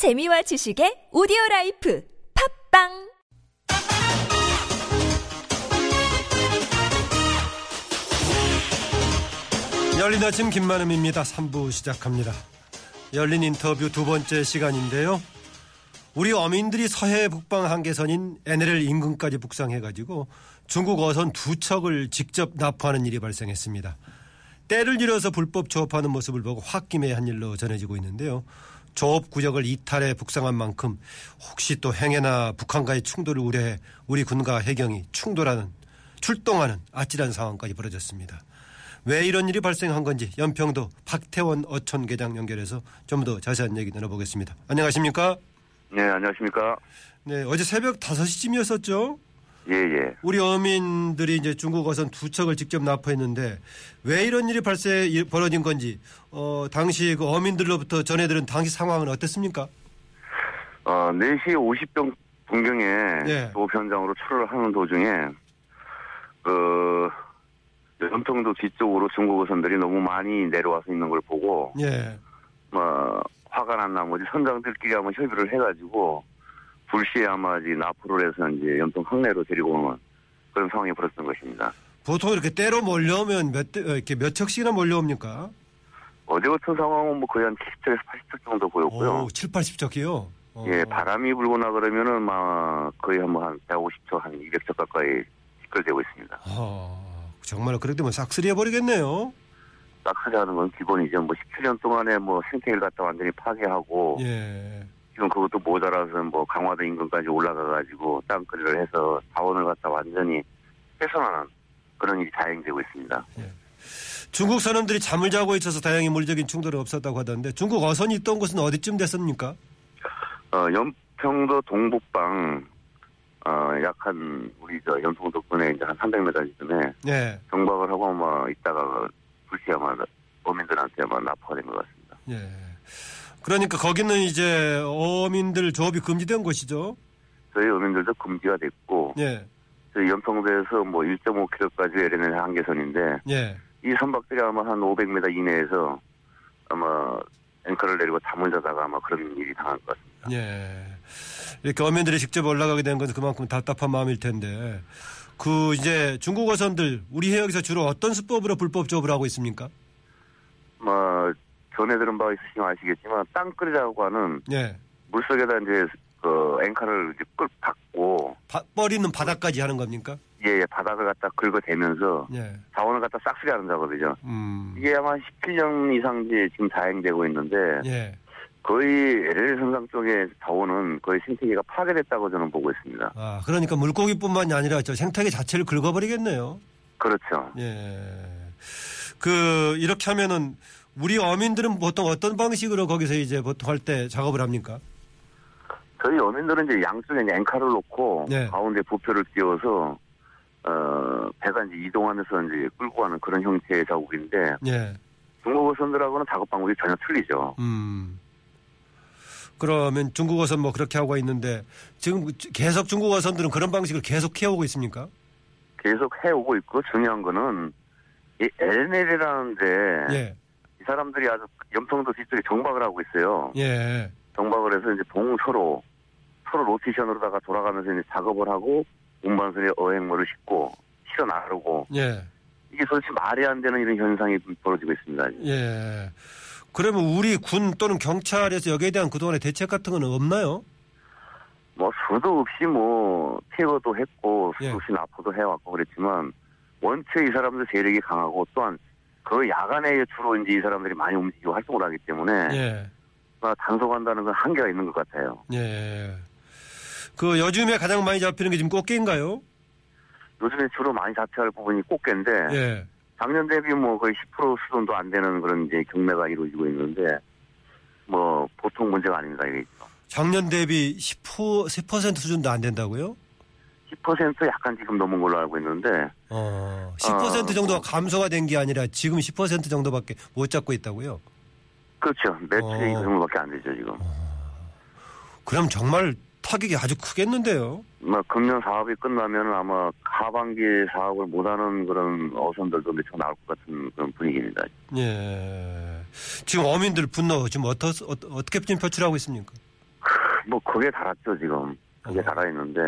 재미와 지식의 오디오 life 팟빵 열린 아침 김만흠입니다. 3부 시작합니다. 열린 인터뷰 두 번째 시간인데요. 우리 어민들이 서해 북방 한계선인 NLL 인근까지 북상해가지고 중국 어선 두 척을 직접 나포하는 일이 발생했습니다. 떼를 이뤄서 불법 조업하는 모습을 보고 홧김에 한 일로 전해지고 있는데요. 조업 구역을 이탈해 북상한 만큼 혹시 또 행해나 북한과의 충돌을 우려해 우리 군과 해경이 충돌하는 출동하는 아찔한 상황까지 벌어졌습니다. 왜 이런 일이 발생한 건지 연평도 박태원 어촌계장 연결해서 좀 더 자세한 얘기 나눠보겠습니다. 안녕하십니까? 네, 안녕하십니까. 네, 어제 새벽 5시쯤이었었죠? 예, 예. 우리 어민들이 이제 중국 어선 두 척을 직접 납포했는데 왜 이런 일이 발생 벌어진 건지 어, 당시 그 어민들로부터 전해들은 당시 상황은 어땠습니까? 어, 4시 50분 분경에 예. 조업 현장으로 출을 하는 도중에 그 연평도 뒤쪽으로 중국 어선들이 너무 많이 내려와서 있는 걸 보고 예. 뭐 화가 난 나머지 선장들끼리 한번 협의를 해가지고 불시에 아마 이제 납포를 해서 이제 연평 항내로 데리고 오는 그런 상황이 벌어졌던 것입니다. 보통 이렇게 때로 몰려오면 몇 대, 어, 이렇게 몇 척씩이나 몰려옵니까? 어제 같은 상황은 뭐 거의 한 70척에서 80척 정도 보였고요. 오, 7, 80척이요? 어. 예, 바람이 불거나 그러면은 막 거의 한 뭐 한 150초, 한 200초 가까이 시끌되고 있습니다. 어, 정말 그렇게 되면 싹쓸이 해 버리겠네요. 싹쓸이 하는 건 기본이죠. 뭐 17년 동안에 뭐 생태계를 갖다 완전히 파괴하고 예. 지금 그것도 모자라서 뭐 강화도 인근까지 올라가가지고 땅거리를 해서 자원을 갖다 완전히 훼손하는 그런 일이 자행되고 있습니다. 중국 선원들이 잠을 자고 있어서 다행히 물적인 충돌은 없었다고 하던데 중국 어선이 있던 곳은 어디쯤 됐습니까? 어, 연평도 동북방 어, 약한 우리 저 연평도 근에 이제 한 300m 쯤에 예. 정박을 하고 아마 있다가 불시 아마 어민들한테 아마 납포가 된 것 같습니다. 예. 그러니까 거기는 이제 어민들 조업이 금지된 곳이죠. 저희 어민들도 금지가 됐고 예. 저희 연평도에서 뭐 1.5km까지 LNL 한계선인데 예. 이 선박들이 아마 한 500m 이내에서 아마 앵커를 내리고 잠을 자다가 아마 그런 일이 당한 것 같습니다. 예. 이렇게 어민들이 직접 올라가게 된 것은 그만큼 답답한 마음일 텐데 그 이제 중국 어선들 우리 해역에서 주로 어떤 수법으로 불법 조업을 하고 있습니까? 뭐 전에 들은 바 있으시면 아시겠지만 땅끌이라고 하는 예. 물속에다 이제 그 앵커를 이제 끌 받고 바, 뻘있는 바닥까지 하는 겁니까? 예, 예, 바닥을 갖다 긁어대면서 예. 자원을 갖다 싹쓸이 하는 자거든요. 음. 이게 아마 17년 이상 이제 지금 자행되고 있는데 예. 거의 LL 선상 쪽의 자원은 거의 생태계가 파괴됐다고 저는 보고 있습니다. 아, 그러니까 물고기뿐만이 아니라 저 생태계 자체를 긁어버리겠네요. 그렇죠. 예. 그 이렇게 하면은 우리 어민들은 보통 어떤 방식으로 거기서 이제 보통 할 때 작업을 합니까? 저희 어민들은 이제 양쪽에 앵카를 놓고 네. 가운데 부표를 띄워서 어 배가 이제 이동하면서 이제 끌고 가는 그런 형태의 작업인데 예. 중국 어선들하고는 작업 방법이 전혀 틀리죠. 음. 그러면 중국 어선 뭐 그렇게 하고 있는데 지금 계속 중국 어선들은 그런 방식을 계속 해오고 있습니까? 계속 해오고 있고 중요한 거는 이 LNL이라는 데 예. 이 사람들이 아주 연평도 뒤쪽에 정박을 하고 있어요. 예. 정박을 해서 이제 동서로 서로 로테이션으로다가 돌아가면서 이제 작업을 하고 운반선에 어획물을 싣고 실어 나르고 예. 이게 도대체 말이 안 되는 이런 현상이 벌어지고 있습니다. 예. 그러면 우리 군 또는 경찰에서 여기에 대한 그동안의 대책 같은 건 없나요? 뭐 수도 없이 뭐 퇴거도 했고 예. 수도 없이 납포도 해왔고 그랬지만 원체 이 사람들 세력이 강하고 또한 그 야간에 주로 이제 이 사람들이 많이 움직이고 활동을 하기 때문에 예. 아, 단속한다는 건 한계가 있는 것 같아요. 예. 그 요즘에 가장 많이 잡히는 게 지금 꽃게인가요? 요즘에 주로 많이 잡혀야 할 부분이 꽃게인데 예. 작년 대비 뭐 거의 10% 수준도 안 되는 그런 이제 경매가 이루어지고 있는데 뭐 보통 문제가 아닙니다 이게 작년 대비 10% 10% 수준도 안 된다고요? 10% 약간 지금 넘은 걸로 알고 있는데 어, 10% 어, 정도가 뭐. 감소가 된 게 아니라 지금 10% 정도밖에 못 잡고 있다고요? 그렇죠 매출이 어. 그 정도밖에 안 되죠 지금 그럼 정말 타격이 아주 크겠는데요? 뭐 금년 사업이 끝나면 아마 하반기 사업을 못하는 그런 어선들도 몇척 나올 것 같은 그런 분위기입니다. 예. 지금 어민들 분노 지금 어떠, 어, 어떻게 지금 표출하고 있습니까? 뭐 그게 달았죠 지금 그게 어. 달아 있는데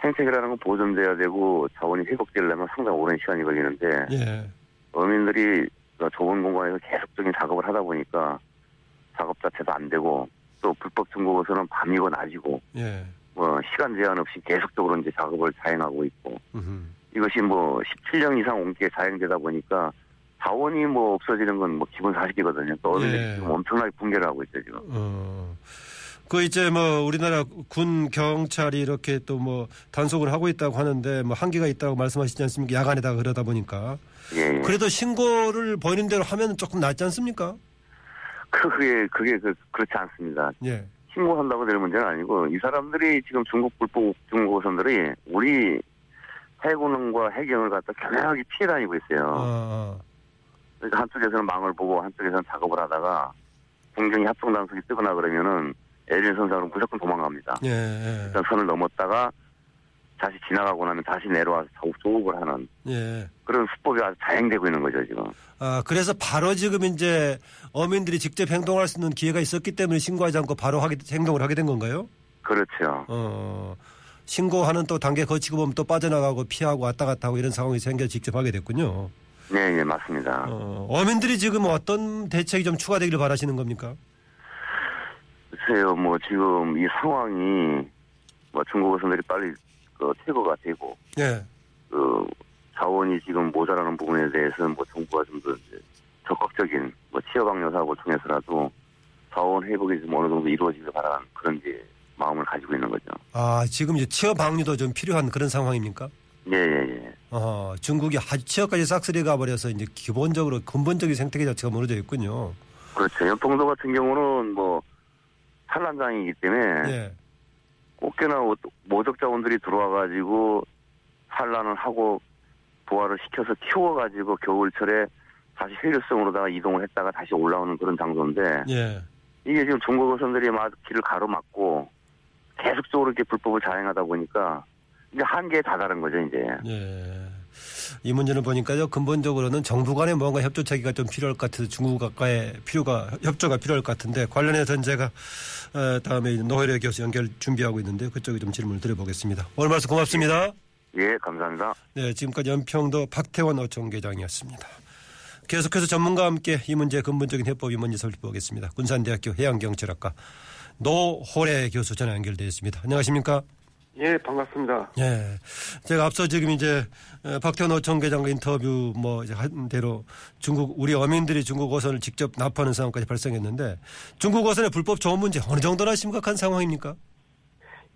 생태계라는 건 보존돼야 되고 자원이 회복되려면 상당히 오랜 시간이 걸리는데 예. 어민들이 그 좁은 공간에서 계속적인 작업을 하다 보니까 작업 자체도 안 되고 또 불법 증거에서는 밤이고 낮이고 예. 뭐 시간 제한 없이 계속적으로 이제 작업을 자행하고 있고 음흠. 이것이 뭐 17년 이상 옮게 자행되다 보니까 자원이 뭐 없어지는 건 뭐 기본 사실이거든요. 또 어민들이 예. 지금 엄청나게 붕괴를 하고 있죠 지금. 어. 그 이제 뭐 우리나라 군 경찰이 이렇게 또 뭐 단속을 하고 있다고 하는데 뭐 한계가 있다고 말씀하시지 않습니까? 야간에다가 그러다 보니까 예. 예. 그래도 신고를 보이는 대로 하면 조금 낫지 않습니까? 그게 그게 그, 그렇지 않습니다. 예. 신고한다고 될 문제는 아니고 이 사람들이 지금 중국 불법 중고선들이 우리 해군과 해경을 갖다 교묘하게 피해 다니고 있어요. 어, 어. 그러니까 한쪽에서는 망을 보고 한쪽에서는 작업을 하다가 공정이 합동 단속이 뜨거나 그러면은 애린 선상으로 무조건 도망갑니다. 예, 예. 일단 선을 넘었다가 다시 지나가고 나면 다시 내려와서 조- 조업을 하는 예. 그런 수법이 아주 자행되고 있는 거죠 지금. 아, 그래서 바로 지금 이제 어민들이 직접 행동할 수 있는 기회가 있었기 때문에 신고하지 않고 바로 하게, 행동을 하게 된 건가요? 그렇죠. 어, 신고하는 또 단계 거치고 보면 또 빠져나가고 피하고 왔다 갔다 하고 이런 상황이 생겨 직접 하게 됐군요. 네, 네 맞습니다. 어, 어민들이 지금 어떤 대책이 좀 추가되기를 바라시는 겁니까? 글쎄요, 뭐 지금 이 상황이 뭐 중국 어선들이 빨리 그 퇴거가 되고 예. 그 자원이 지금 모자라는 부분에 대해서는 뭐 정부가 좀 더 적극적인 뭐 취업학력 사업을 통해서라도 자원 회복이 좀 어느 정도 이루어지길 바라는 그런 이제 마음을 가지고 있는 거죠. 아, 지금 이제 취업 방류도 좀 필요한 그런 상황입니까? 예, 예, 예. 어, 중국이 하- 취업까지 싹쓸이 가버려서 이제 기본적으로 근본적인 생태계 자체가 무너져 있군요. 그렇죠. 연평도 같은 경우는 뭐 산란장이기 때문에 예. 꽃게나 모적 자원들이 들어와가지고 산란을 하고 부화를 시켜서 키워가지고 겨울철에 다시 회류성으로다가 이동을 했다가 다시 올라오는 그런 장소인데 예. 이게 지금 중국 어선들이 막 길을 가로막고 계속적으로 이렇게 불법을 자행하다 보니까 이제 한계에 다다른 거죠 이제. 예. 이 문제를 보니까요, 근본적으로는 정부 간에 뭔가 협조체계가 좀 필요할 것 같아서 중국과의 필요가, 협조가 필요할 것 같은데, 관련해서는 제가, 어, 다음에 노회래 교수 연결 준비하고 있는데, 그쪽에 좀 질문을 드려보겠습니다. 오늘 말씀 고맙습니다. 예, 감사합니다. 네, 지금까지 연평도 박태원 어촌계장이었습니다. 계속해서 전문가와 함께 이 문제의 근본적인 해법이 뭔지 살펴보겠습니다. 군산대학교 해양경찰학과 노호래 교수 전화 연결되어 있습니다. 안녕하십니까? 예, 반갑습니다. 예. 제가 앞서 지금 이제 어, 박태원 어촌계장과 인터뷰 뭐 이제 한 대로 중국 우리 어민들이 중국 어선을 직접 납하는 상황까지 발생했는데 중국 어선의 불법 조업 문제 어느 정도나 심각한 상황입니까?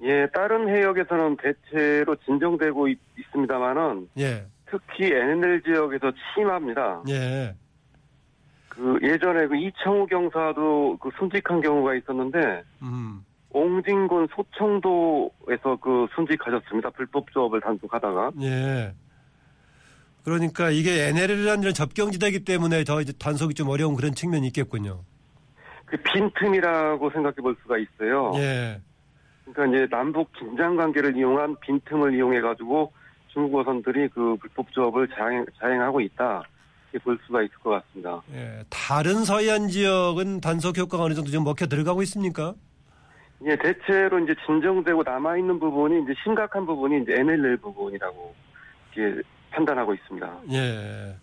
예, 다른 해역에서는 대체로 진정되고 있, 습니다마는 예. 특히 NNL 지역에서 심합니다. 예. 그 예전에 그 이창우 경사도 그 순직한 경우가 있었는데 음. 옹진군 소청도에서 그 순직하셨습니다. 불법 조업을 단속하다가. 예. 그러니까 이게 NL이라는 이런 접경지대이기 때문에 더 이제 단속이 좀 어려운 그런 측면이 있겠군요. 그 빈틈이라고 생각해 볼 수가 있어요. 예. 그러니까 이제 남북 긴장 관계를 이용한 빈틈을 이용해 가지고 중국 어선들이 그 불법 조업을 자행, 자행하고 있다. 이렇게 볼 수가 있을 것 같습니다. 예. 다른 서해안 지역은 단속 효과가 어느 정도 좀 먹혀 들어가고 있습니까? 예, 대체로 이제 진정되고 남아있는 부분이 이제 심각한 부분이 이제 NLL 부분이라고 이렇게 판단하고 있습니다. 예.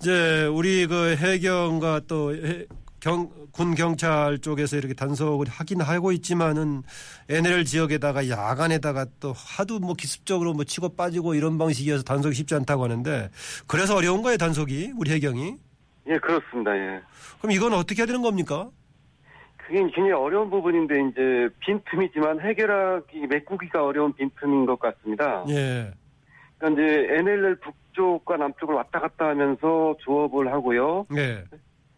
이제 우리 그 해경과 또 해- 경, 군 경찰 쪽에서 이렇게 단속을 하긴 하고 있지만은 NL 지역에다가 야간에다가 또 하도 뭐 기습적으로 뭐 치고 빠지고 이런 방식이어서 단속이 쉽지 않다고 하는데 그래서 어려운 거예요 단속이 우리 해경이 예, 그렇습니다. 예. 그럼 이건 어떻게 해야 되는 겁니까? 그게 굉장히 어려운 부분인데 이제 빈틈이지만 해결하기 메꾸기가 어려운 빈틈인 것 같습니다. 예. 그러니까 이제 NLL 북쪽과 남쪽을 왔다 갔다 하면서 조업을 하고요. 예.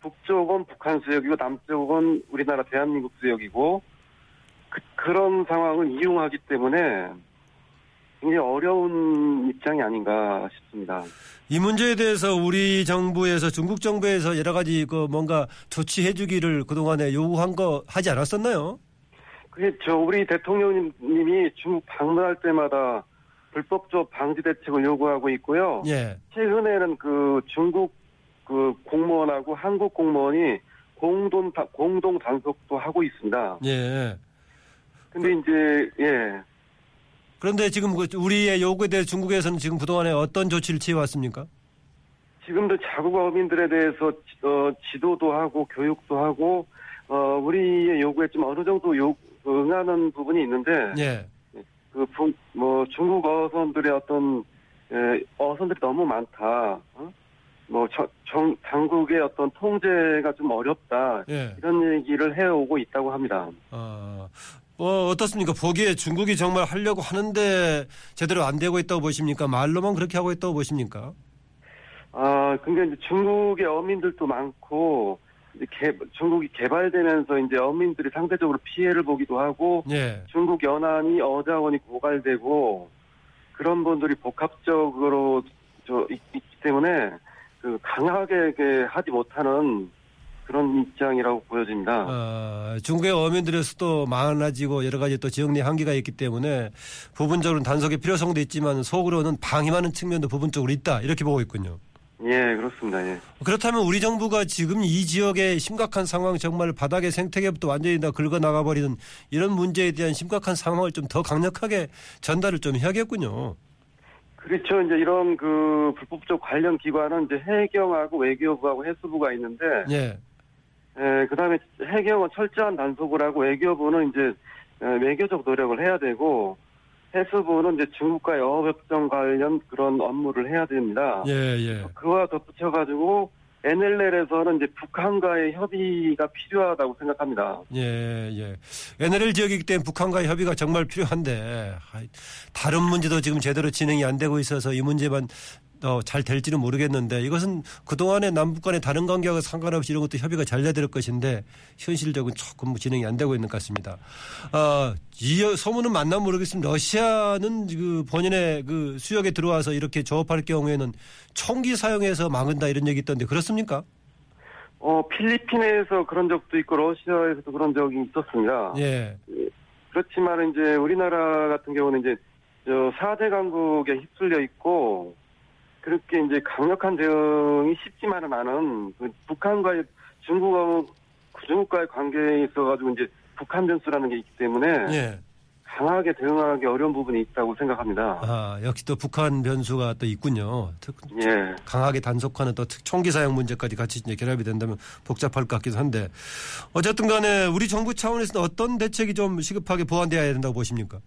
북쪽은 북한 수역이고 남쪽은 우리나라 대한민국 수역이고 그, 런 상황을 이용하기 때문에 굉장히 어려운 입장이 아닌가 싶습니다. 이 문제에 대해서 우리 정부에서 중국 정부에서 여러 가지 그 뭔가 조치해 주기를 그동안에 요구한 거 하지 않았었나요? 그게 저 우리 대통령님이 중국 방문할 때마다 불법적 방지 대책을 요구하고 있고요. 예. 최근에는 그 중국 그 공무원하고 한국 공무원이 공동 다- 공동 단속도 하고 있습니다. 예. 근데 이제 예 그런데 지금 그 우리의 요구에 대해 중국에서는 지금 그동안에 어떤 조치를 취해왔습니까? 지금도 자국 어민들에 대해서 지- 어, 지도도 하고 교육도 하고 어, 우리의 요구에 좀 어느 정도 요, 응하는 부분이 있는데 예. 그 뭐 중국 어선들의 어떤 에, 어선들이 너무 많다. 어? 뭐 저- 정, 당국의 어떤 통제가 좀 어렵다. 예. 이런 얘기를 해오고 있다고 합니다. 어, 뭐 어떻습니까? 보기에 중국이 정말 하려고 하는데 제대로 안 되고 있다고 보십니까? 말로만 그렇게 하고 있다고 보십니까? 아, 근데 이제 중국의 어민들도 많고, 개, 중국이 개발되면서 이제 어민들이 상대적으로 피해를 보기도 하고, 예. 중국 연안이 어자원이 고갈되고, 그런 분들이 복합적으로 저, 있, 기 때문에, 그, 강하게 하지 못하는 그런 입장이라고 보여집니다. 어, 중국의 어민들의 수도 많아지고 여러 가지 또 지역 내 한계가 있기 때문에 부분적으로는 단속의 필요성도 있지만 속으로는 방임하는 측면도 부분적으로 있다 이렇게 보고 있군요. 예, 그렇습니다. 예. 그렇다면 우리 정부가 지금 이 지역의 심각한 상황 정말 바닥의 생태계부터 완전히 다 긁어 나가버리는 이런 문제에 대한 심각한 상황을 좀 더 강력하게 전달을 좀 해야겠군요. 그렇죠. 이제 이런 그 불법적 관련 기관은 이제 해경하고 외교부하고 해수부가 있는데, 예. 예, 그 다음에 해경은 철저한 단속을 하고 외교부는 이제 에, 외교적 노력을 해야 되고 해수부는 이제 중국과의 어업협정 관련 그런 업무를 해야 됩니다. 예, 예. 그와 덧붙여가지고 NLL에서는 이제 북한과의 협의가 필요하다고 생각합니다. 예, 예. NLL 지역이기 때문에 북한과의 협의가 정말 필요한데, 다른 문제도 지금 제대로 진행이 안 되고 있어서 이 문제만 어, 잘 될지는 모르겠는데 이것은 그동안의 남북 간의 다른 관계와 상관없이 이런 것도 협의가 잘 돼야 될 것인데 현실적으로 조금 진행이 안 되고 있는 것 같습니다. 어, 이 소문은 맞나 모르겠습니다. 러시아는 그 본인의 그 수역에 들어와서 이렇게 조업할 경우에는 총기 사용해서 막은다 이런 얘기 있던데 그렇습니까? 어, 필리핀에서 그런 적도 있고 러시아에서도 그런 적이 있었습니다. 예. 그렇지만 이제 우리나라 같은 경우는 이제 저 4대 강국에 휩쓸려 있고 그렇게 이제 강력한 대응이 쉽지만은 않은 그 북한과의 중국어 중국과의 관계에 있어가지고 이제 북한 변수라는 게 있기 때문에 예. 강하게 대응하기 어려운 부분이 있다고 생각합니다. 아, 역시 또 북한 변수가 또 있군요. 특- 예. 강하게 단속하는 또 특- 총기 사용 문제까지 같이 이제 결합이 된다면 복잡할 것 같기도 한데 어쨌든 간에 우리 정부 차원에서는 어떤 대책이 좀 시급하게 보완돼야 된다고 보십니까?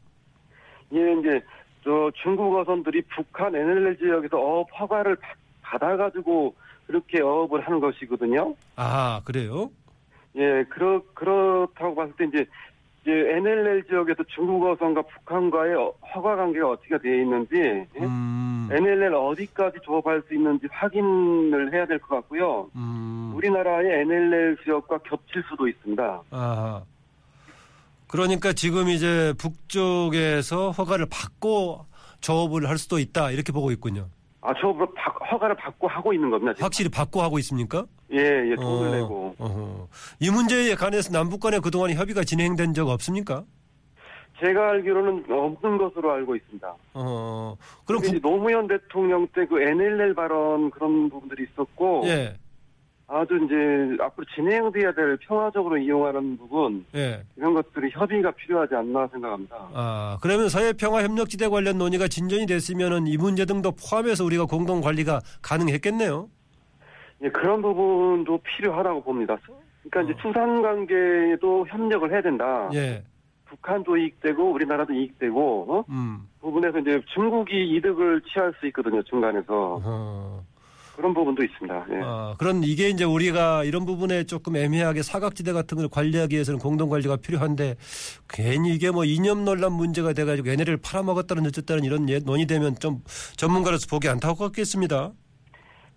예, 이제 저 중국 어선들이 북한 NLL 지역에서 어업 허가를 받- 받아가지고 그렇게 어업을 하는 것이거든요. 아, 그래요? 예, 그렇, 그렇다고 봤을 때 이제, 이제 NLL 지역에서 중국 어선과 북한과의 어- 허가 관계가 어떻게 되어 있는지, 예? 음. NLL 어디까지 조업할 수 있는지 확인을 해야 될 것 같고요. 음. 우리나라의 NLL 지역과 겹칠 수도 있습니다. 아. 그러니까 지금 이제 북쪽에서 허가를 받고 조업을 할 수도 있다 이렇게 보고 있군요. 아, 조업을 바- 허가를 받고 하고 있는 겁니다. 지금. 확실히 받고 하고 있습니까? 예, 예, 돈을 어, 내고. 어허. 이 문제에 관해서 남북 간에 그동안 협의가 진행된 적 없습니까? 제가 알기로는 없는 것으로 알고 있습니다. 어. 그럼 북, 노무현 대통령 때 그 NLL 발언 그런 부분들이 있었고, 예. 아주 이제 앞으로 진행돼야 될 평화적으로 이용하는 부분, 예. 이런 것들이 협의가 필요하지 않나 생각합니다. 아, 그러면 서해 평화 협력지대 관련 논의가 진전이 됐으면은 이 문제 등도 포함해서 우리가 공동 관리가 가능했겠네요. 예, 그런 부분도 필요하다고 봅니다. 그러니까 이제 수산 관계에도 협력을 해야 된다. 어. 예. 북한도 이익되고 우리나라도 이익되고 어? 음. 부분에서 이제 중국이 이득을 취할 수 있거든요 중간에서 어. 그런 부분도 있습니다. 예. 아, 그런 이게 이제 우리가 이런 부분에 조금 애매하게 사각지대 같은 걸 관리하기 위해서는 공동 관리가 필요한데 괜히 이게 뭐 이념 논란 문제가 돼가지고 얘네를 팔아먹었다는 어쨌다는 이런 예- 논의되면 좀 전문가로서 보기 안타깝겠습니다.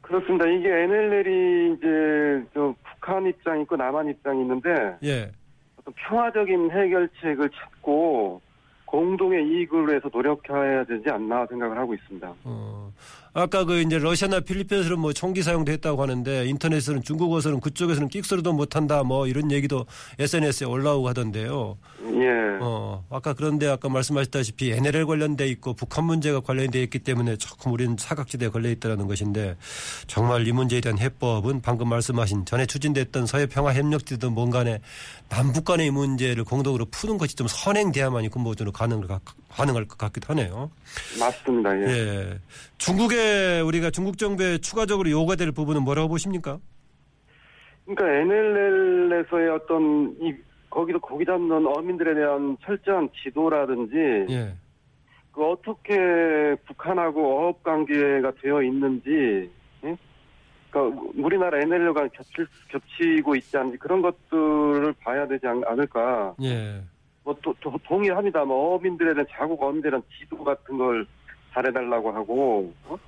그렇습니다. 이게 NLL이 이제 저 북한 입장 있고 남한 입장이 있는데 예. 어떤 평화적인 해결책을 찾고 공동의 이익을 위해서 노력해야 되지 않나 생각을 하고 있습니다. 어. 아까 그 이제 러시아나 필리핀에서는 뭐 총기 사용됐다고 하는데 인터넷에서는 중국어서는 그쪽에서는 끽소리도 못한다 뭐 이런 얘기도 SNS에 올라오고 하던데요. 예. 어, 아까 그런데 아까 말씀하셨다시피 NLL 관련돼 있고 북한 문제가 관련돼 있기 때문에 조금 우리는 사각지대에 걸려 있다는 것인데 정말 이 문제에 대한 해법은 방금 말씀하신 전에 추진됐던 서해 평화 협력지든 뭔간에 남북 간의 이 문제를 공동으로 푸는 것이 좀 선행돼야만이 근본적으로 가능을 가- 가능할 것 같기도 하네요. 맞습니다. 예. 예. 중국 에 우리가 중국 정부에 추가적으로 요구될 부분은 뭐라고 보십니까? 그러니까 NLL에서의 어떤 이 거기도 고기 잡는 어민들에 대한 철저한 지도라든지 예. 그 어떻게 북한하고 어업 관계가 되어 있는지, 예? 그러니까 우리나라 NLL과 겹칠, 겹치고 있지 않은지 그런 것들을 봐야 되지 않, 않을까. 예. 뭐 또, 또 동의합니다. 뭐 어민들에 대한 자국 어민들에 대한 지도 같은 걸 잘해달라고 하고 어?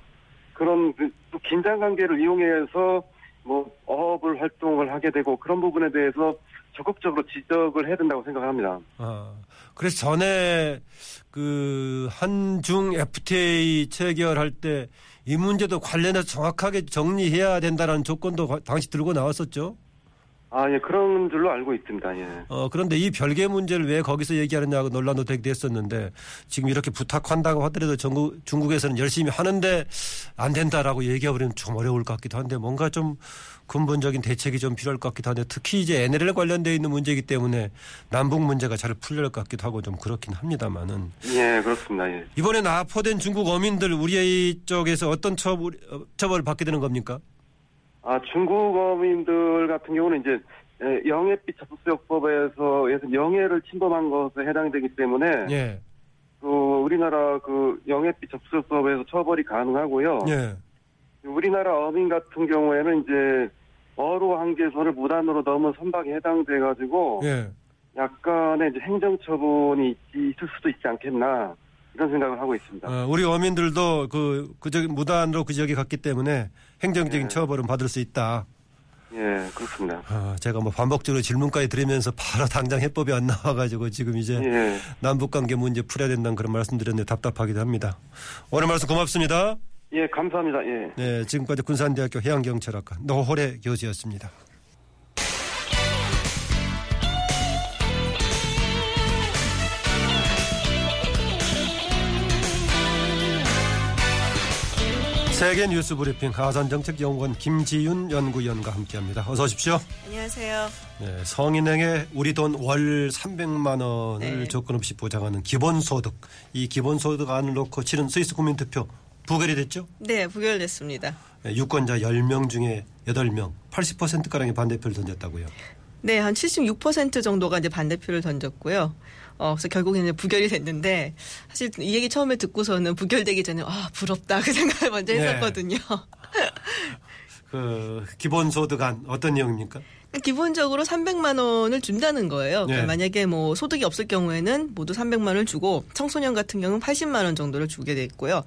그런 그, 또 긴장 관계를 이용해서 뭐 어업을 활동을 하게 되고 그런 부분에 대해서 적극적으로 지적을 해야 된다고 생각합니다. 아, 그래서 전에 그 한중 FTA 체결할 때 이 문제도 관련해서 정확하게 정리해야 된다는 조건도 과- 당시 들고 나왔었죠. 아, 예, 그런 줄로 알고 있습니다. 예. 어, 그런데 이 별개 문제를 왜 거기서 얘기하느냐고 논란도 되게 됐었는데 지금 이렇게 부탁한다고 하더라도 중국, 중국에서는 열심히 하는데 안 된다라고 얘기해버리면 좀 어려울 것 같기도 한데 뭔가 좀 근본적인 대책이 좀 필요할 것 같기도 한데 특히 이제 NLL 관련되어 있는 문제이기 때문에 남북 문제가 잘 풀릴 것 같기도 하고 좀 그렇긴 합니다만은 예, 그렇습니다. 예. 이번에 납포된 중국 어민들 우리 쪽에서 어떤 처벌, 어, 처벌을 받게 되는 겁니까? 아, 중국 어민들 같은 경우는 이제 예, 영해빛 접수요법에서 영해를 침범한 것에 해당이 되기 때문에 예. 그 우리나라 그 영해빛 접수요법에서 처벌이 가능하고요. 예. 우리나라 어민 같은 경우에는 이제 어로 한계선을 무단으로 넘은 선박에 해당돼 가지고 예. 약간의 이제 행정 처분이 있- 있을 수도 있지 않겠나 이런 생각을 하고 있습니다. 어, 우리 어민들도 그, 그 지역, 무단으로 그 지역에 갔기 때문에 행정적인 네. 처벌은 받을 수 있다. 예, 그렇습니다. 어, 제가 뭐 반복적으로 질문까지 드리면서 바로 당장 해법이 안 나와가지고 지금 이제 예, 남북 관계 문제 풀어야 된다는 그런 말씀 드렸는데 답답하기도 합니다. 오늘 말씀 고맙습니다. 예, 감사합니다. 예. 네, 지금까지 군산대학교 해양경찰학과 노호래 교수였습니다. 세계 뉴스 브리핑 하산정책연구원 김지윤 연구위원과 함께합니다. 어서 오십시오. 안녕하세요. 네, 성인에게 우리 돈 월 300만 원을 네. 조건 없이 보장하는 기본소득. 이 기본소득 안을 놓고 치른 스위스 국민투표 부결이 됐죠? 네, 부결됐습니다. 네, 유권자 10명 중에 8명, 80%가량이 반대표를 던졌다고요. 네, 한 76% 정도가 이제 반대표를 던졌고요. 어, 그래서 결국에는 부결이 됐는데 사실 이 얘기 처음에 듣고서는 부결되기 전에 아 부럽다 그 생각을 먼저 네. 했었거든요. 그 기본소득 안 어떤 내용입니까? 기본적으로 300만 원을 준다는 거예요. 그러니까 네. 만약에 뭐 소득이 없을 경우에는 모두 300만 원을 주고 청소년 같은 경우는 80만 원 정도를 주게 돼 있고요.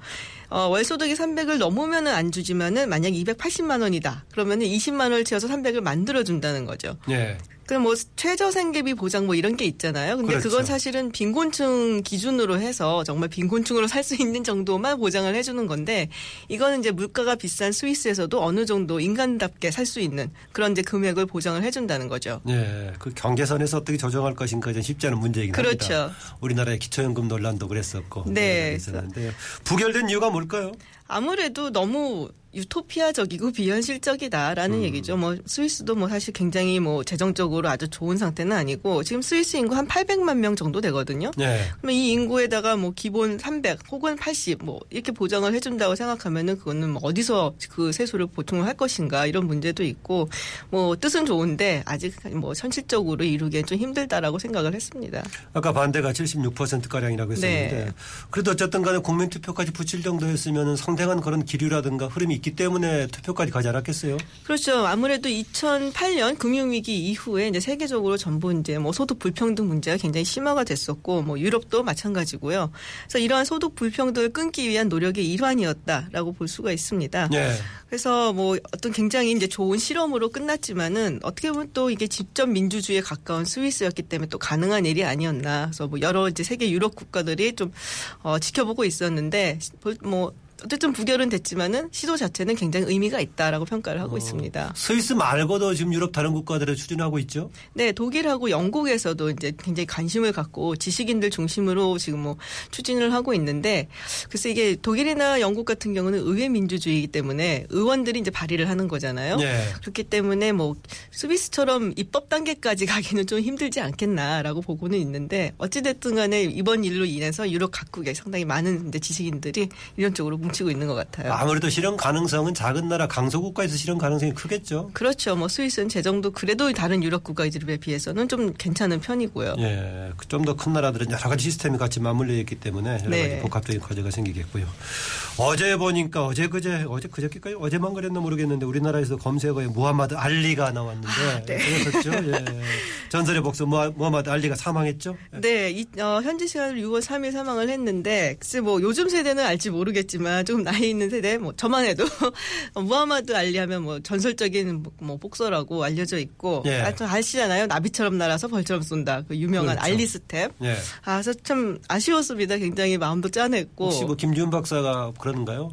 어, 월 소득이 300을 넘으면은 안 주지만은 만약 280만 원이다. 그러면은 20만 원을 채워서 300을 만들어 준다는 거죠. 네. 그럼 뭐 최저 생계비 보장 뭐 이런 게 있잖아요. 근데 그렇죠. 그건 사실은 빈곤층 기준으로 해서 정말 빈곤층으로 살 수 있는 정도만 보장을 해주는 건데 이거는 이제 물가가 비싼 스위스에서도 어느 정도 인간답게 살 수 있는 그런 이제 금액을 보장을 해준다는 거죠. 네, 그 경계선에서 어떻게 조정할 것인가 쉽지 않은 문제이긴 그렇죠. 합니다. 우리나라의 기초연금 논란도 그랬었고 네. 있었는데 부결된 이유가 뭘까요? 아무래도 너무 유토피아적이고 비현실적이다라는 음. 얘기죠. 뭐 스위스도 뭐 사실 굉장히 뭐 재정적으로 아주 좋은 상태는 아니고 지금 스위스 인구 한 800만 명 정도 되거든요. 네. 그러면 이 인구에다가 뭐 기본 300 혹은 80 뭐 이렇게 보장을 해준다고 생각하면은 그거는 뭐 어디서 그 세수를 보통을 할 것인가 이런 문제도 있고 뭐 뜻은 좋은데 아직 뭐 현실적으로 이루기엔 좀 힘들다라고 생각을 했습니다. 아까 반대가 76% 가량이라고 했었는데 네. 그래도 어쨌든 간에 국민 투표까지 붙일 정도였으면 상당 한 그런 기류라든가 흐름이 있기 때문에 투표까지 가지 않았겠어요? 그렇죠. 아무래도 2008년 금융위기 이후에 이제 세계적으로 전부 이제 뭐 소득 불평등 문제가 굉장히 심화가 됐었고 뭐 유럽도 마찬가지고요. 그래서 이러한 소득 불평등을 끊기 위한 노력의 일환이었다라고 볼 수가 있습니다. 네. 그래서 뭐 어떤 굉장히 이제 좋은 실험으로 끝났지만은 어떻게 보면 또 이게 직접 민주주의에 가까운 스위스였기 때문에 또 가능한 일이 아니었나. 그래서 뭐 여러 이제 세계 유럽 국가들이 좀 어, 지켜보고 있었는데 볼- 뭐 어쨌든 부결은 됐지만은 시도 자체는 굉장히 의미가 있다라고 평가를 어. 하고 있습니다. 스위스 말고도 지금 유럽 다른 국가들을 추진하고 있죠. 네, 독일하고 영국에서도 이제 굉장히 관심을 갖고 지식인들 중심으로 지금 뭐 추진을 하고 있는데 글쎄 이게 독일이나 영국 같은 경우는 의회 민주주의이기 때문에 의원들이 이제 발의를 하는 거잖아요. 예. 그렇기 때문에 뭐 스위스처럼 입법 단계까지 가기는 좀 힘들지 않겠나라고 보고는 있는데 어찌됐든 간에 이번 일로 인해서 유럽 각국에 상당히 많은 이제 지식인들이 이런 쪽으로 뭉치고 있는 것 같아요. 아무래도 실현 가능성은 작은 나라 강소국가에서 실현 가능성이 크겠죠. 그렇죠. 뭐 스위스는 제정도 그래도 다른 유럽 국가들에 비해서는 좀 괜찮은 편이고요. 예, 좀 더 큰 나라들은 여러 가지 시스템이 같이 맞물려 있기 때문에 여러 네. 가지 복합적인 과제가 생기겠고요. 어제 보니까 어제 그제 어제 그저께까지 어제만 그랬나 모르겠는데 우리나라에서 검색어에 무하마드 알리가 나왔는데 아, 네. 그렇죠. 예. 전설의 복서 무하- 무하마드 알리가 사망했죠. 네, 이, 어, 현지 시간으로 6월 3일 사망을 했는데, 글쎄 뭐 요즘 세대는 알지 모르겠지만 조금 나이 있는 세대, 뭐 저만 해도 무하마드 알리 하면 뭐 전설적인 뭐, 뭐 복서라고 알려져 있고, 예. 하여튼 아시잖아요. 나비처럼 날아서 벌처럼 쏜다. 그 유명한 그렇죠. 알리 스텝. 예. 아, 그래서 참 아쉬웠습니다. 굉장히 마음도 짠했고. 혹시 뭐 김지훈 박사가 그 러는가요?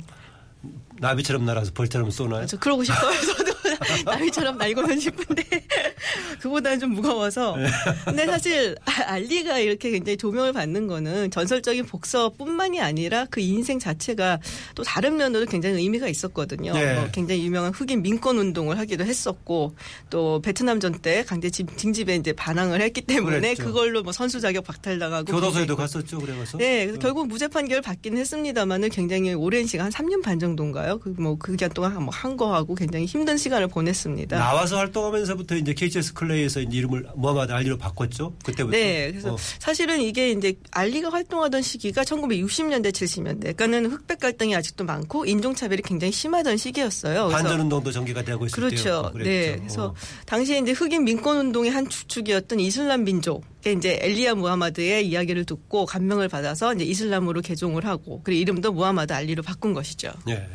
나비처럼 날아서 벌처럼 쏘나요? 아, 저 그러고 싶어요. 저도 나비처럼 날고는 싶은데 그보다는 좀 무거워서. 네. 근데 사실 아- 알리가 이렇게 굉장히 조명을 받는 거는 전설적인 복서뿐만이 아니라 그 인생 자체가 또 다른 면으로 굉장히 의미가 있었거든요. 네. 뭐 굉장히 유명한 흑인 민권 운동을 하기도 했었고 또 베트남 전 때 강제 징- 징집에 이제 반항을 했기 때문에 그랬죠. 그걸로 뭐 선수 자격 박탈당하고 교도소에도 갔었죠. 그래서 네, 그래서 결국 무죄 판결 받기는 했습니다만은 굉장히 오랜 시간 한 3년 반 정도인가요? 그 뭐 그 기간 동안 뭐 한 거하고 굉장히 힘든 시간을 보냈습니다. 나와서 활동하면서부터 이제 KCS 클레이에서 이제 이름을 무하마드 알리로 바꿨죠. 그때부터. 네, 그래서 어. 사실은 이게 이제 알리가 활동하던 시기가 1960년대, 70년대. 그러니까는 흑백 갈등이 아직도 많고 인종차별이 굉장히 심하던 시기였어요. 반전운동도 전개가 되고 있을 그렇죠. 때였고 그랬죠. 네. 그래서 어. 당시에 이제 흑인 민권 운동의 한 주축이었던 이슬람 민족의 이제 엘리야 무하마드의 이야기를 듣고 감명을 받아서 이제 이슬람으로 개종을 하고 그리고 이름도 무하마드 알리로 바꾼 것이죠. 예.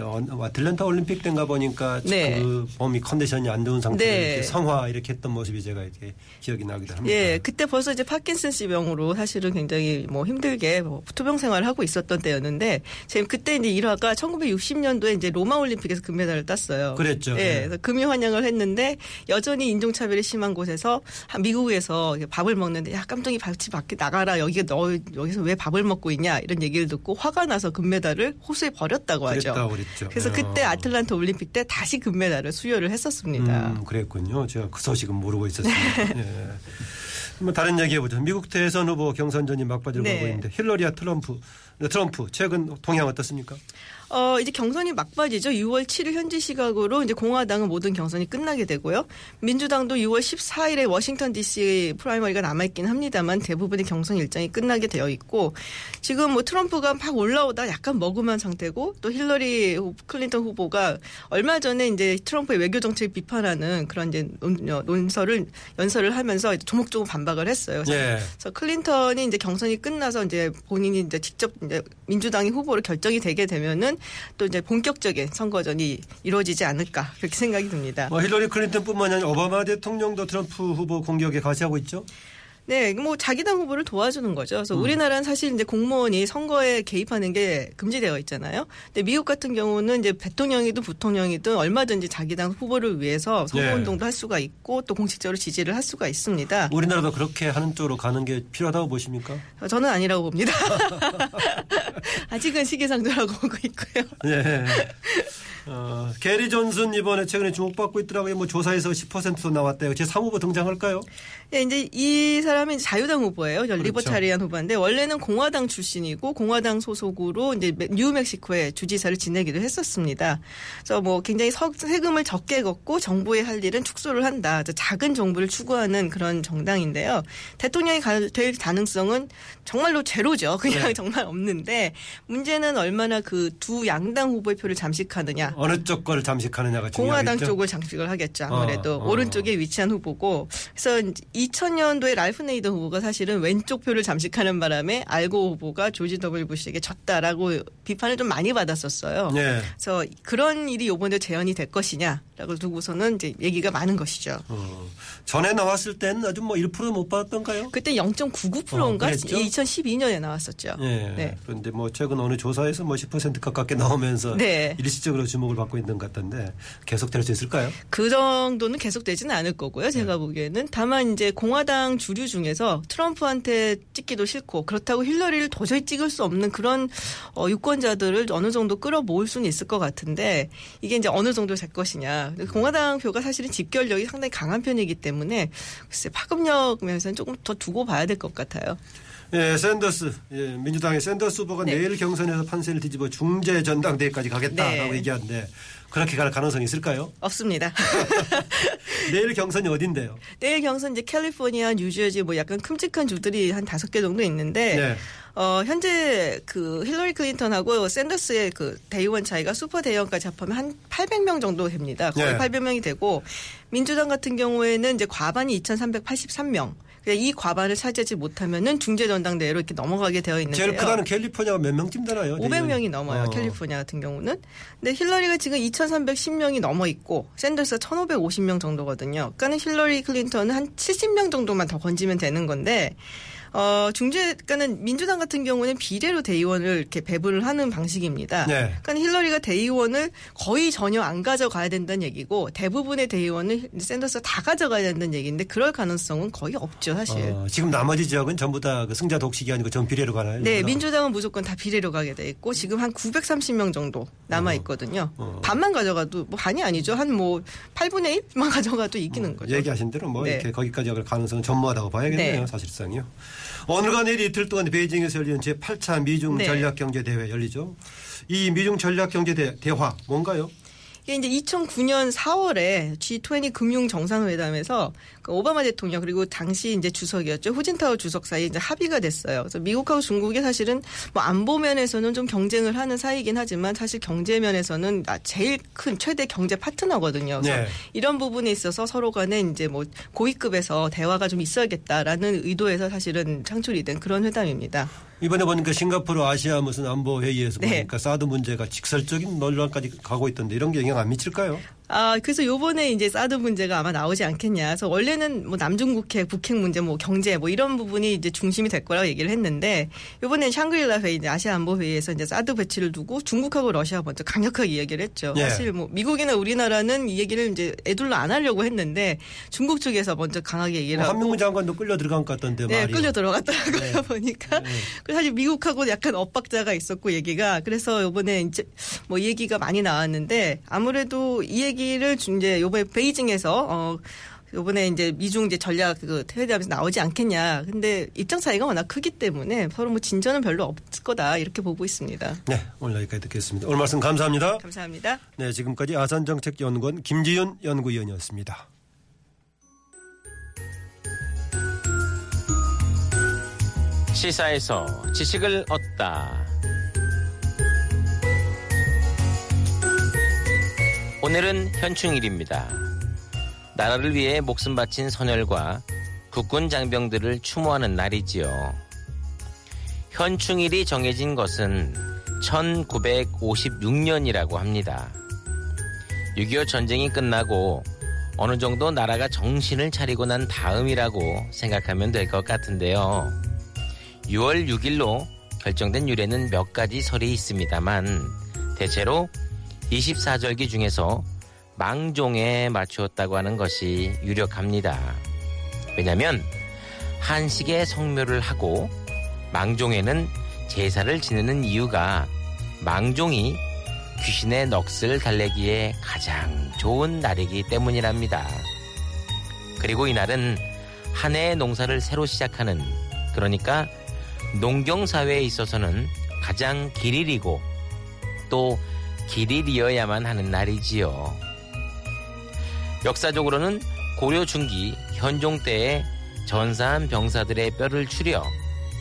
어, 아틀란타 올림픽 때인가 보니까 네. 그 몸이 컨디션이 안 좋은 상태로 네. 이렇게 성화 이렇게 했던 모습이 제가 이렇게 기억이 나기도 합니다. 예, 그때 벌써 이제 파킨슨씨 병으로 사실은 굉장히 뭐 힘들게 뭐 투병 생활을 하고 있었던 때였는데 지금 그때 이제 일화가 1960년도에 이제 로마 올림픽에서 금메달을 땄어요. 그랬죠. 예, 예. 그래서 금이 환영을 했는데 여전히 인종차별이 심한 곳에서 한 미국에서 밥을 먹는데 야 깜짝이 같이 밖에 나가라 여기가 너 여기서 왜 밥을 먹고 있냐 이런 얘기를 듣고 화가 나서 금메달을 호수에 버렸다고 하죠. 그랬죠. 그래서 그때 어. 아틀란타 올림픽 때 다시 금메달을 수여를 했었습니다. 음, 그랬군요. 제가 그 소식은 모르고 있었습니다. 예. 뭐 다른 얘기 해보죠. 미국 대선 후보 경선전이 막바지로 네. 가고 있는데 힐러리와 트럼프, 트럼프 최근 동향 어떻습니까? 어, 이제 경선이 막바지죠. 6월 7일 현지 시각으로 이제 공화당은 모든 경선이 끝나게 되고요. 민주당도 6월 14일에 워싱턴 DC 프라이머리가 남아있긴 합니다만 대부분의 경선 일정이 끝나게 되어 있고 지금 뭐 트럼프가 막 올라오다 약간 머금한 상태고 또 힐러리 후- 클린턴 후보가 얼마 전에 이제 트럼프의 외교 정책 비판하는 그런 이제 논, 논설을 연설을 하면서 조목조목 반박을 했어요. 그래서 예. 그래서 클린턴이 이제 경선이 끝나서 이제 본인이 이제 직접 이제 민주당이 후보로 결정이 되게 되면은 또 이제 본격적인 선거전이 이루어지지 않을까 그렇게 생각이 듭니다. 뭐 힐러리 클린턴뿐만 아니라 오바마 대통령도 트럼프 후보 공격에 가세하고 있죠. 네, 뭐 자기 당 후보를 도와주는 거죠. 음. 그래서 우리나라는 사실 이제 공무원이 선거에 개입하는 게 금지되어 있잖아요. 근데 미국 같은 경우는 이제 대통령이든 부통령이든 얼마든지 자기 당 후보를 위해서 예. 선거운동도 할 수가 있고 또 공식적으로 지지를 할 수가 있습니다. 우리나라도 그렇게 하는 쪽으로 가는 게 필요하다고 보십니까? 저는 아니라고 봅니다. 아직은 시기상조라고 보고 있고요. 예. 어, 게리 존슨 이번에 최근에 주목받고 있더라고요. 뭐 조사에서 10%도 나왔대요. 제 3후보 등장할까요? 네, 이제 이 사람이 자유당 후보예요. 저 그렇죠. 리버타리안 후보인데 원래는 공화당 출신이고 공화당 소속으로 이제 뉴멕시코에 주지사를 지내기도 했었습니다. 그래서 뭐 굉장히 서- 세금을 적게 걷고 정부의 할 일은 축소를 한다. 작은 정부를 추구하는 그런 정당인데요. 대통령이 가- 될 가능성은 정말로 제로죠. 그냥 네. 정말 없는데 문제는 얼마나 그 두 양당 후보의 표를 잠식하느냐. 어느 쪽 걸 잠식하느냐가 공화당 중요하겠죠. 쪽을 장식을 하겠죠. 아무래도 어, 어. 오른쪽에 위치한 후보고. 그래서 2000년도에 랄프 네이더 후보가 사실은 왼쪽 표를 잠식하는 바람에 알고 후보가 조지 더블 부시에게 졌다라고 비판을 좀 많이 받았었어요. 네. 그래서 그런 일이 이번에 재현이 될 것이냐라고 두고서는 이제 얘기가 많은 것이죠. 어, 전에 나왔을 때는 아주 뭐 1%못 받았던가요? 그때 0.99%인가 어, 그랬죠? 2012년에 나왔었죠. 예. 네. 그런데 뭐 최근 어느 조사에서 뭐 10% 가깝게 나오면서 네. 일시적으로 주목 을 받고 있는 것 같던데 계속 될 수 있을까요? 그 정도는 계속되지는 않을 거고요. 제가 네. 보기에는 다만 이제 공화당 주류 중에서 트럼프한테 찍기도 싫고 그렇다고 힐러리를 도저히 찍을 수 없는 그런 어, 유권자들을 어느 정도 끌어모을 수는 있을 것 같은데 이게 이제 어느 정도 될 것이냐. 공화당 표가 사실은 집결력이 상당히 강한 편이기 때문에 글쎄 파급력 면에서는 조금 더 두고 봐야 될 것 같아요. 예, 샌더스, 예, 민주당의 샌더스 후보가 네. 내일 경선에서 판세를 뒤집어 중재 전당대회까지 가겠다라고 네. 얘기하는데 그렇게 갈 가능성이 있을까요? 없습니다. 내일 경선이 어딘데요? 내일 경선 이제 캘리포니아, 뉴저지 뭐 약간 큼직한 주들이 한 다섯 개 정도 있는데 네. 어, 현재 그 힐러리 클린턴하고 샌더스의 그 대의원 차이가 슈퍼 대의원까지 합하면 한 800명 정도 됩니다. 거의 네. 800명이 되고 민주당 같은 경우에는 이제 과반이 2,383명. 그러니까 이 과반을 차지하지 못하면은 중재 전당대회로 이렇게 넘어가게 되어 있는데요. 제일 크다는 캘리포니아가 몇 명쯤 되나요? 500명이 넘어요. 어. 캘리포니아 같은 경우는. 근데 힐러리가 지금 2,310명이 넘어 있고 샌더스가 1,550명 정도거든요. 그러니까는 힐러리 클린턴은 한 70명 정도만 더 건지면 되는 건데 어, 중재, 그러니까는 민주당 같은 경우는 비례로 대의원을 이렇게 배분을 하는 방식입니다. 네. 그러니까 힐러리가 대의원을 거의 전혀 안 가져가야 된다는 얘기고 대부분의 대의원을 샌더스가 다 가져가야 된다는 얘기인데 그럴 가능성은 거의 없죠, 사실. 어, 지금 나머지 지역은 전부 다 그 승자 독식이 아니고 전 비례로 가나요? 네, 이거는? 민주당은 무조건 다 비례로 가게 돼 있고 지금 한 930명 정도 남아 있거든요. 어. 반만 가져가도 뭐 반이 아니죠. 한 뭐 8분의 1만 가져가도 이기는 거죠. 얘기하신 대로 뭐 네. 이렇게 거기까지 갈 가능성은 전무하다고 봐야겠네요. 네. 사실상요. 오늘과 내일 이틀 동안 베이징에서 열리는 제8차 미중 네. 전략경제대회 열리죠. 이 미중 전략경제대화 뭔가요? 이게 이제 2009년 4월에 G20 금융 정상회담에서 그 오바마 대통령 그리고 당시 이제 주석이었죠 후진타오 주석 사이 이제 합의가 됐어요. 그래서 미국하고 중국이 사실은 뭐 안보 면에서는 좀 경쟁을 하는 사이긴 하지만 사실 경제 면에서는 아, 제일 큰 최대 경제 파트너거든요. 그래서 네. 이런 부분에 있어서 서로 간에 이제 뭐 고위급에서 대화가 좀 있어야겠다라는 의도에서 사실은 창출이 된 그런 회담입니다. 이번에 보니까 싱가포르 아시아 무슨 안보 회의에서 네. 보니까 사드 문제가 직설적인 논란까지 가고 있던데 이런 게 영향 안 미칠까요? 아, 그래서 요번에 이제 사드 문제가 아마 나오지 않겠냐. 그래서 원래는 뭐 남중국해, 북핵 문제, 뭐 경제 뭐 이런 부분이 이제 중심이 될 거라고 얘기를 했는데 요번에 샹그릴라 회의, 이제 아시아 안보 회의에서 이제 사드 배치를 두고 중국하고 러시아 먼저 강력하게 이야기를 했죠. 예. 사실 뭐 미국이나 우리나라는 이 얘기를 이제 애둘러 안 하려고 했는데 중국 쪽에서 먼저 강하게 얘기를 하고 한명무 장관도 끌려 들어간 것 같던데 네, 말이. 끌려 들어갔더라고요, 네. 보니까. 그래서 사실 미국하고 약간 엇박자가 있었고, 얘기가. 그래서 요번에 이제 뭐 얘기가 많이 나왔는데, 아무래도 이 얘기 를준 이제 요번에 베이징에서, 어, 요번에 이제 미중 이제 전략 그 회담에서 나오지 않겠냐. 근데 입장 차이가 워낙 크기 때문에 서로 뭐 진전은 별로 없을 거다. 이렇게 보고 있습니다. 네, 오늘 여기까지 듣겠습니다. 오늘 말씀 감사합니다. 감사합니다. 네, 지금까지 아산정책연구원 김지윤 연구위원이었습니다. 시사에서 지식을 얻다. 오늘은 현충일입니다. 나라를 위해 목숨 바친 선열과 국군 장병들을 추모하는 날이지요. 현충일이 정해진 것은 1956년이라고 합니다. 6.25 전쟁이 끝나고 어느 정도 나라가 정신을 차리고 난 다음이라고 생각하면 될 것 같은데요. 6월 6일로 결정된 유래는 몇 가지 설이 있습니다만 대체로 24절기 중에서 망종에 맞추었다고 하는 것이 유력합니다. 왜냐하면 한식에 성묘를 하고 망종에는 제사를 지내는 이유가 망종이 귀신의 넋을 달래기에 가장 좋은 날이기 때문이랍니다. 그리고 이날은 한 해의 농사를 새로 시작하는 그러니까 농경사회에 있어서는 가장 길일이고 또 길일이어야만 하는 날이지요. 역사적으로는 고려 중기 현종 때에 전사한 병사들의 뼈를 추려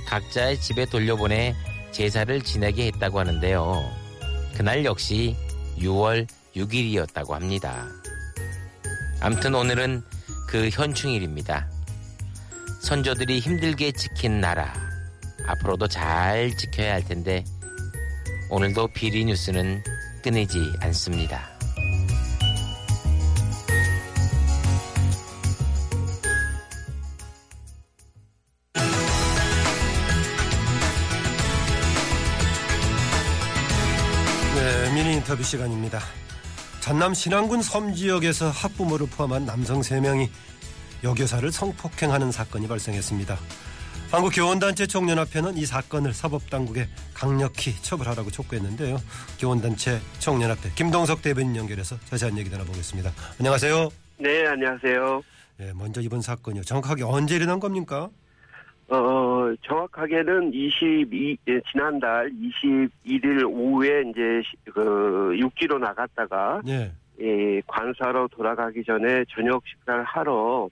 각자의 집에 돌려보내 제사를 지내게 했다고 하는데요. 그날 역시 6월 6일이었다고 합니다. 암튼 오늘은 그 현충일입니다. 선조들이 힘들게 지킨 나라 앞으로도 잘 지켜야 할 텐데 오늘도 비리 뉴스는 끊이지 않습니다. 네, 미니 인터뷰 시간입니다. 전남 신안군 섬 지역에서 학부모를 포함한 남성 3명이 여교사를 성폭행하는 사건이 발생했습니다. 한국교원단체 총연합회는 이 사건을 사법당국에 강력히 처벌하라고 촉구했는데요. 교원단체 총연합회 김동석 대변인 연결해서 자세한 얘기 나눠보겠습니다. 안녕하세요. 네, 안녕하세요. 예, 먼저 이번 사건이요. 정확하게 언제 일어난 겁니까? 어, 정확하게는 22, 예, 지난달 21일 오후에 이제 시- 그 육지로 나갔다가 예. 예, 관사로 돌아가기 전에 저녁 식사를 하러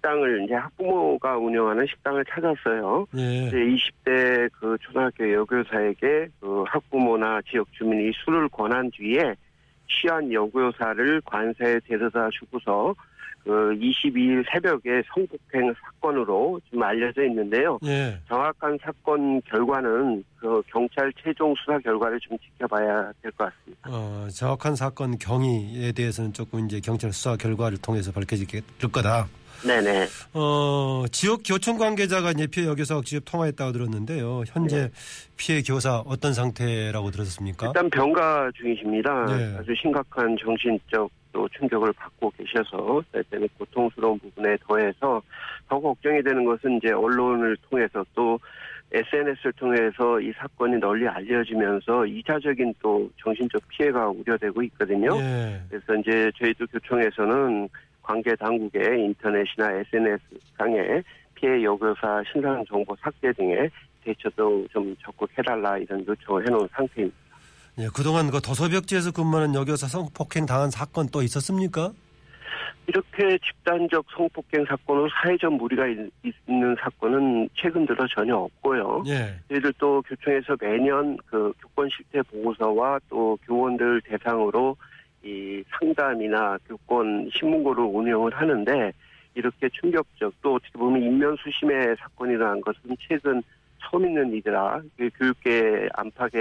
식당을 이제 학부모가 운영하는 식당을 찾았어요. 예. 이제 20대 그 초등학교 여교사에게 그 학부모나 지역 주민이 술을 권한 뒤에 취한 여교사를 관사에 데려다 주고서 그 22일 새벽에 성폭행 사건으로 좀 알려져 있는데요. 예. 정확한 사건 결과는 그 경찰 최종 수사 결과를 좀 지켜봐야 될 것 같습니다. 어, 정확한 사건 경위에 대해서는 조금 이제 경찰 수사 결과를 통해서 밝혀질 거다. 네네. 어, 지역 교총 관계자가 이제 피해 여교사와 직접 통화했다고 들었는데요. 현재 피해 교사 어떤 상태라고 들었습니까? 일단 병가 중이십니다. 네. 아주 심각한 정신적 또 충격을 받고 계셔서 때문에 고통스러운 부분에 더해서 더 걱정이 되는 것은 이제 언론을 통해서 또 SNS를 통해서 이 사건이 널리 알려지면서 이차적인 또 정신적 피해가 우려되고 있거든요. 예. 그래서 이제 저희도 교총에서는 관계 당국의 인터넷이나 SNS 상에 피해 여교사 신상 정보 삭제 등의 대처도 좀 적극 해달라 이런 요청을 해놓은 상태입니다. 예, 그동안 그 도서벽지에서 근무하는 여교사 성폭행 당한 사건 또 있었습니까? 이렇게 집단적 성폭행 사건으로 사회적 무리가 있- 있는 사건은 최근 들어 전혀 없고요. 예. 저희들 또 교총에서 매년 그 교권 실태 보고서와 또 교원들 대상으로 이 상담이나 교권 신문고를 운영을 하는데 이렇게 충격적 또 어떻게 보면 인면수심의 사건이 일어난 것은 최근 처음 있는 일이라 그 교육계 안팎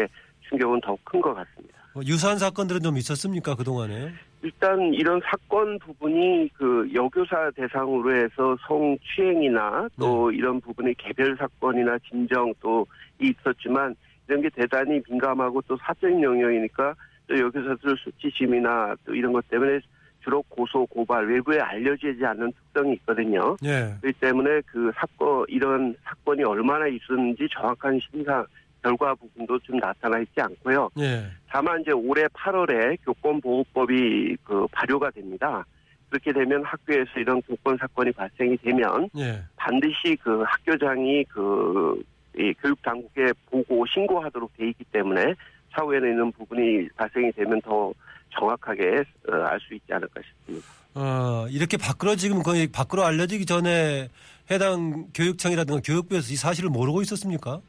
의 충격은 더큰 것 같습니다. 뭐 유사한 사건들은 좀 있었습니까 그 동안에? 일단 이런 사건 부분이 그 여교사 대상으로 해서 성추행이나 또 이런 부분이 개별 사건이나 진정 또 있었지만 이런 게 대단히 민감하고 또 사적인 영역이니까 또 여교사들 수치심이나 또 이런 것 때문에 주로 고소 고발 외부에 알려지지 않는 특성이 있거든요. 예. 그렇기 때문에 그 사건 이런 사건이 얼마나 있었는지 정확한 심사 결과 부분도 좀 나타나 있지 않고요. 예. 다만 이제 올해 8월에 교권보호법이 그 발효가 됩니다. 그렇게 되면 학교에서 이런 교권 사건이 발생이 되면 예. 반드시 그 학교장이 그이 교육 당국에 보고 신고하도록 돼 있기 때문에 사후에는 있는 부분이 발생이 되면 더 정확하게 어, 알수 있지 않을까 싶습니다. 어, 이렇게 밖으로 지금 거의 밖으로 알려지기 전에 해당 교육청이라든가 교육부에서 이 사실을 모르고 있었습니까?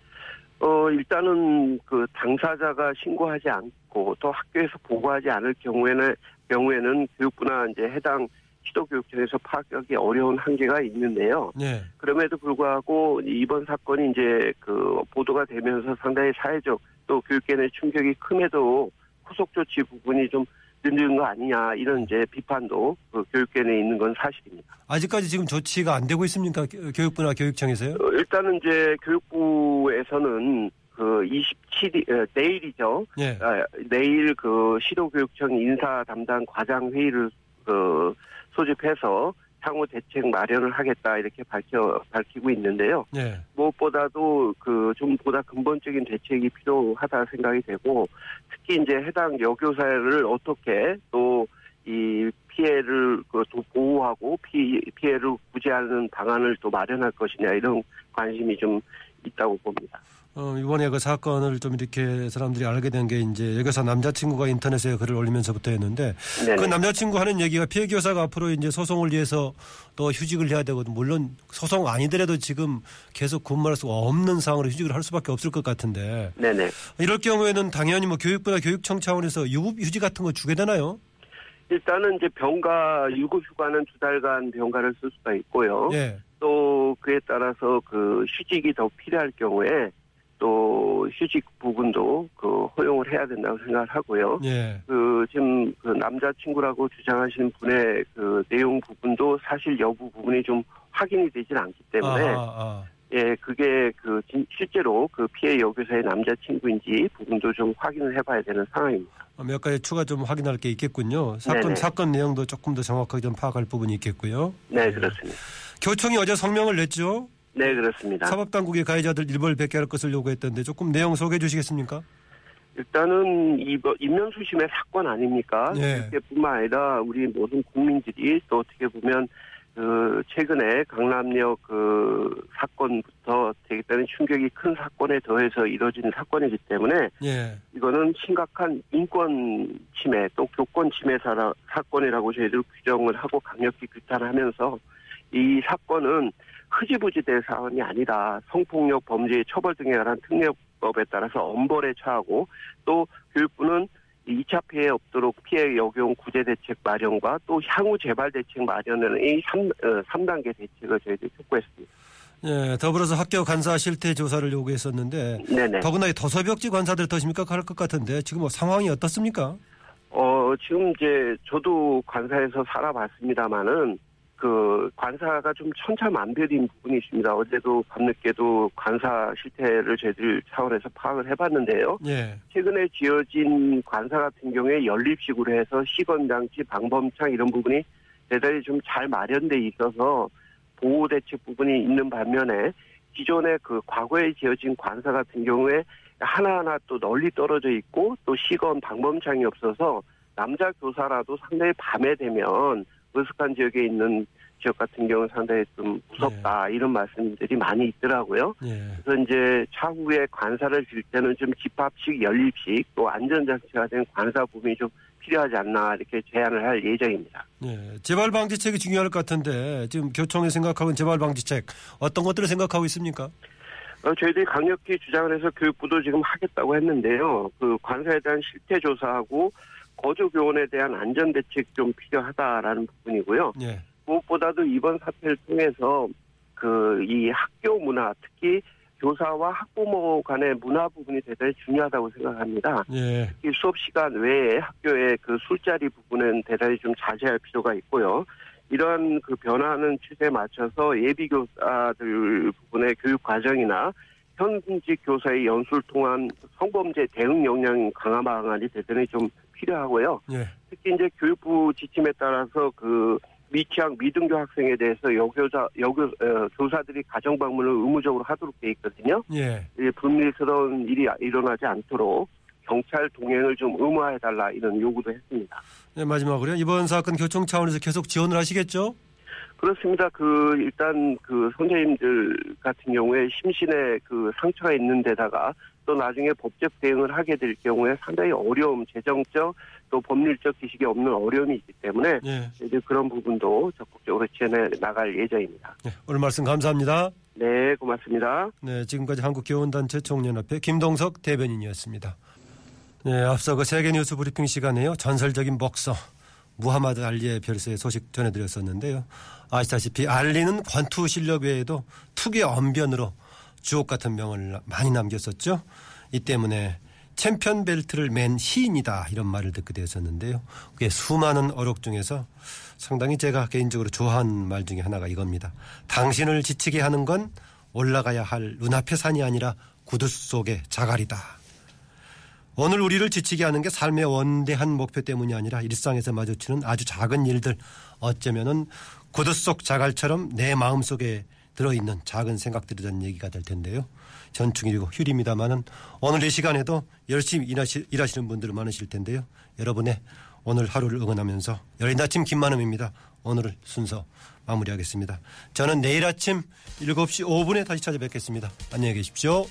어, 일단은 그 당사자가 신고하지 않고 또 학교에서 보고하지 않을 경우에는 경우에는 교육부나 이제 해당 시도교육청에서 파악하기 어려운 한계가 있는데요. 예. 그럼에도 불구하고 이번 사건이 이제 그 보도가 되면서 상당히 사회적 또 교육계 내 충격이 큼에도 후속 조치 부분이 좀 늦는 거 아니냐 이런 이제 비판도 그 교육계 내에 있는 건 사실입니다. 아직까지 지금 조치가 안 되고 있습니까? 교- 교육부나 교육청에서요? 어, 일단은 이제 교육부에서는 그 27일 어, 내일이죠. 예. 아, 내일 그 시도교육청 인사 담당 과장 회의를 그 소집해서 향후 대책 마련을 하겠다 이렇게 밝혀 밝히고 있는데요. 예. 무엇보다도 그 좀 보다 근본적인 대책이 필요하다 생각이 되고 특히 이제 해당 여교사를 어떻게 또 이 피해를 그또 보호하고 피, 피해를 구제하는 방안을 또 마련할 것이냐 이런 관심이 좀 있다고 봅니다. 어, 이번에 그 사건을 좀 이렇게 사람들이 알게 된 게 이제 여교사 남자친구가 인터넷에 글을 올리면서부터였는데 네네. 그 남자친구 하는 얘기가 피해 교사가 앞으로 이제 소송을 위해서 또 휴직을 해야 되거든. 물론 소송 아니더라도 지금 계속 근무할 수 없는 상황으로 휴직을 할 수밖에 없을 것 같은데 네네. 이럴 경우에는 당연히 뭐 교육부나 교육청 차원에서 유급 휴직 같은 거 주게 되나요? 일단은 이제 병가 유급 휴가는 두 달간 병가를 쓸 수가 있고요. 예. 또 그에 따라서 그 휴직이 더 필요할 경우에 또 휴직 부분도 그 허용을 해야 된다고 생각을 하고요. 예. 그 지금 그 남자친구라고 주장하시는 분의 그 내용 부분도 사실 여부 부분이 좀 확인이 되질 않기 때문에 아, 아. 예 그게 그 진- 실제로 그 피해 여교사의 남자친구인지 부분도 좀 확인을 해봐야 되는 상황입니다. 어, 몇 가지 추가 좀 확인할 게 있겠군요. 사건 네네. 사건 내용도 조금 더 정확하게 좀 파악할 부분이 있겠고요. 네 그렇습니다. 교청이 어제 성명을 냈죠. 네 그렇습니다. 사법당국이 가해자들 일벌 백개할 것을 요구했던데 조금 내용 소개해 주시겠습니까? 일단은 이번 인명수심의 사건 아닙니까? 네. 그뿐만 아니라 우리 모든 국민들이 또 어떻게 보면 그 최근에 강남역 그 사건부터 되게 때는 충격이 큰 사건에 더해서 이뤄진 사건이기 때문에 예. 이거는 심각한 인권 침해 또 교권 침해 사라, 사건이라고 저희들 규정을 하고 강력히 규탄하면서 이 사건은 흐지부지 될 사안이 아니다. 성폭력 범죄의 처벌 등에 관한 특례법에 따라서 엄벌에 처하고 또 교육부는 2차 피해 없도록 피해 역용 구제 대책 마련과 또 향후 재발 대책 마련은 이 3, 어, 3단계 대책을 저희들이 촉구했습니다. 예, 더불어서 학교 간사 실태 조사를 요구했었는데 네네. 더구나 이 도서벽지 관사들 더 심각할 것 같은데 지금 뭐 상황이 어떻습니까? 어, 지금 이제 저도 관사에서 살아봤습니다마는 그 관사가 좀 천차만별인 부분이 있습니다. 어제도 밤늦게도 관사 실태를 저희들 차원에서 파악을 해봤는데요. 예. 최근에 지어진 관사 같은 경우에 연립식으로 해서 시건장치, 방범창 이런 부분이 대단히 좀 잘 마련돼 있어서 보호 대책 부분이 있는 반면에 기존에 그 과거에 지어진 관사 같은 경우에 하나하나 또 널리 떨어져 있고 또 시건 방범창이 없어서 남자 교사라도 상당히 밤에 되면 으슥한 지역에 있는 지역 같은 경우는 상당히 좀 무섭다 이런 말씀들이 많이 있더라고요. 예. 그래서 이제 차후에 관사를 줄 때는 좀 집합식, 연립식 또 안전장치가 된 관사 부분이 좀 필요하지 않나 이렇게 제안을 할 예정입니다. 예. 재발 방지책이 중요할 것 같은데 지금 교총이 생각하고 있는 재발 방지책 어떤 것들을 생각하고 있습니까? 어, 저희들이 강력히 주장을 해서 교육부도 지금 하겠다고 했는데요. 그 관사에 대한 실태 조사하고 거주 교원에 대한 안전 대책 좀 필요하다라는 부분이고요. 예. 무엇보다도 이번 사태를 통해서 그 이 학교 문화 특히 교사와 학부모 간의 문화 부분이 대단히 중요하다고 생각합니다. 예. 특히 수업 시간 외에 학교의 그 술자리 부분은 대단히 좀 자제할 필요가 있고요. 이러한 그 변화하는 추세에 맞춰서 예비 교사들 부분의 교육 과정이나 현직 교사의 연수를 통한 성범죄 대응 역량 강화 방안이 대단히 좀 필요하고요. 예. 특히 이제 교육부 지침에 따라서 그 미취학 미등교 학생에 대해서 여교자 여교 어, 교사들이 가정 방문을 의무적으로 하도록 돼 있거든요. 예. 이 불미스러운 일이 일어나지 않도록 경찰 동행을 좀 의무화해 달라 이런 요구도 했습니다. 네, 마지막으로요. 이번 사건 교총 차원에서 계속 지원을 하시겠죠? 그렇습니다. 그 일단 그 선생님들 같은 경우에 심신에 그 상처가 있는 데다가 또 나중에 법적 대응을 하게 될 경우에 상당히 어려움, 재정적 또 법률적 지식이 없는 어려움이 있기 때문에 예. 이제 그런 부분도 적극적으로 지원해 나갈 예정입니다. 예. 오늘 말씀 감사합니다. 네, 고맙습니다. 네, 지금까지 한국교원단체 총연합회 김동석 대변인이었습니다. 네, 앞서 그 세계 뉴스 브리핑 시간에요. 전설적인 복서 무하마드 알리의 별세의 소식 전해드렸었는데요. 아시다시피 알리는 권투 실력 외에도 특유의 언변으로 주옥 같은 명언을 많이 남겼었죠. 이 때문에 챔피언 벨트를 맨 시인이다 이런 말을 듣게 되었었는데요. 그게 수많은 어록 중에서 상당히 제가 개인적으로 좋아하는 말 중에 하나가 이겁니다. 당신을 지치게 하는 건 올라가야 할 눈앞의 산이 아니라 구두 속의 자갈이다. 오늘 우리를 지치게 하는 게 삶의 원대한 목표 때문이 아니라 일상에서 마주치는 아주 작은 일들 어쩌면은 구두 속 자갈처럼 내 마음 속에 들어있는 작은 생각들에 대한 얘기가 될 텐데요. 전충일이고 휴일입니다만은 오늘 이 시간에도 열심히 일하시, 일하시는 분들 많으실 텐데요. 여러분의 오늘 하루를 응원하면서 열린 아침 김만음입니다. 오늘 순서 마무리하겠습니다. 저는 내일 아침 7시 5분에 다시 찾아뵙겠습니다. 안녕히 계십시오.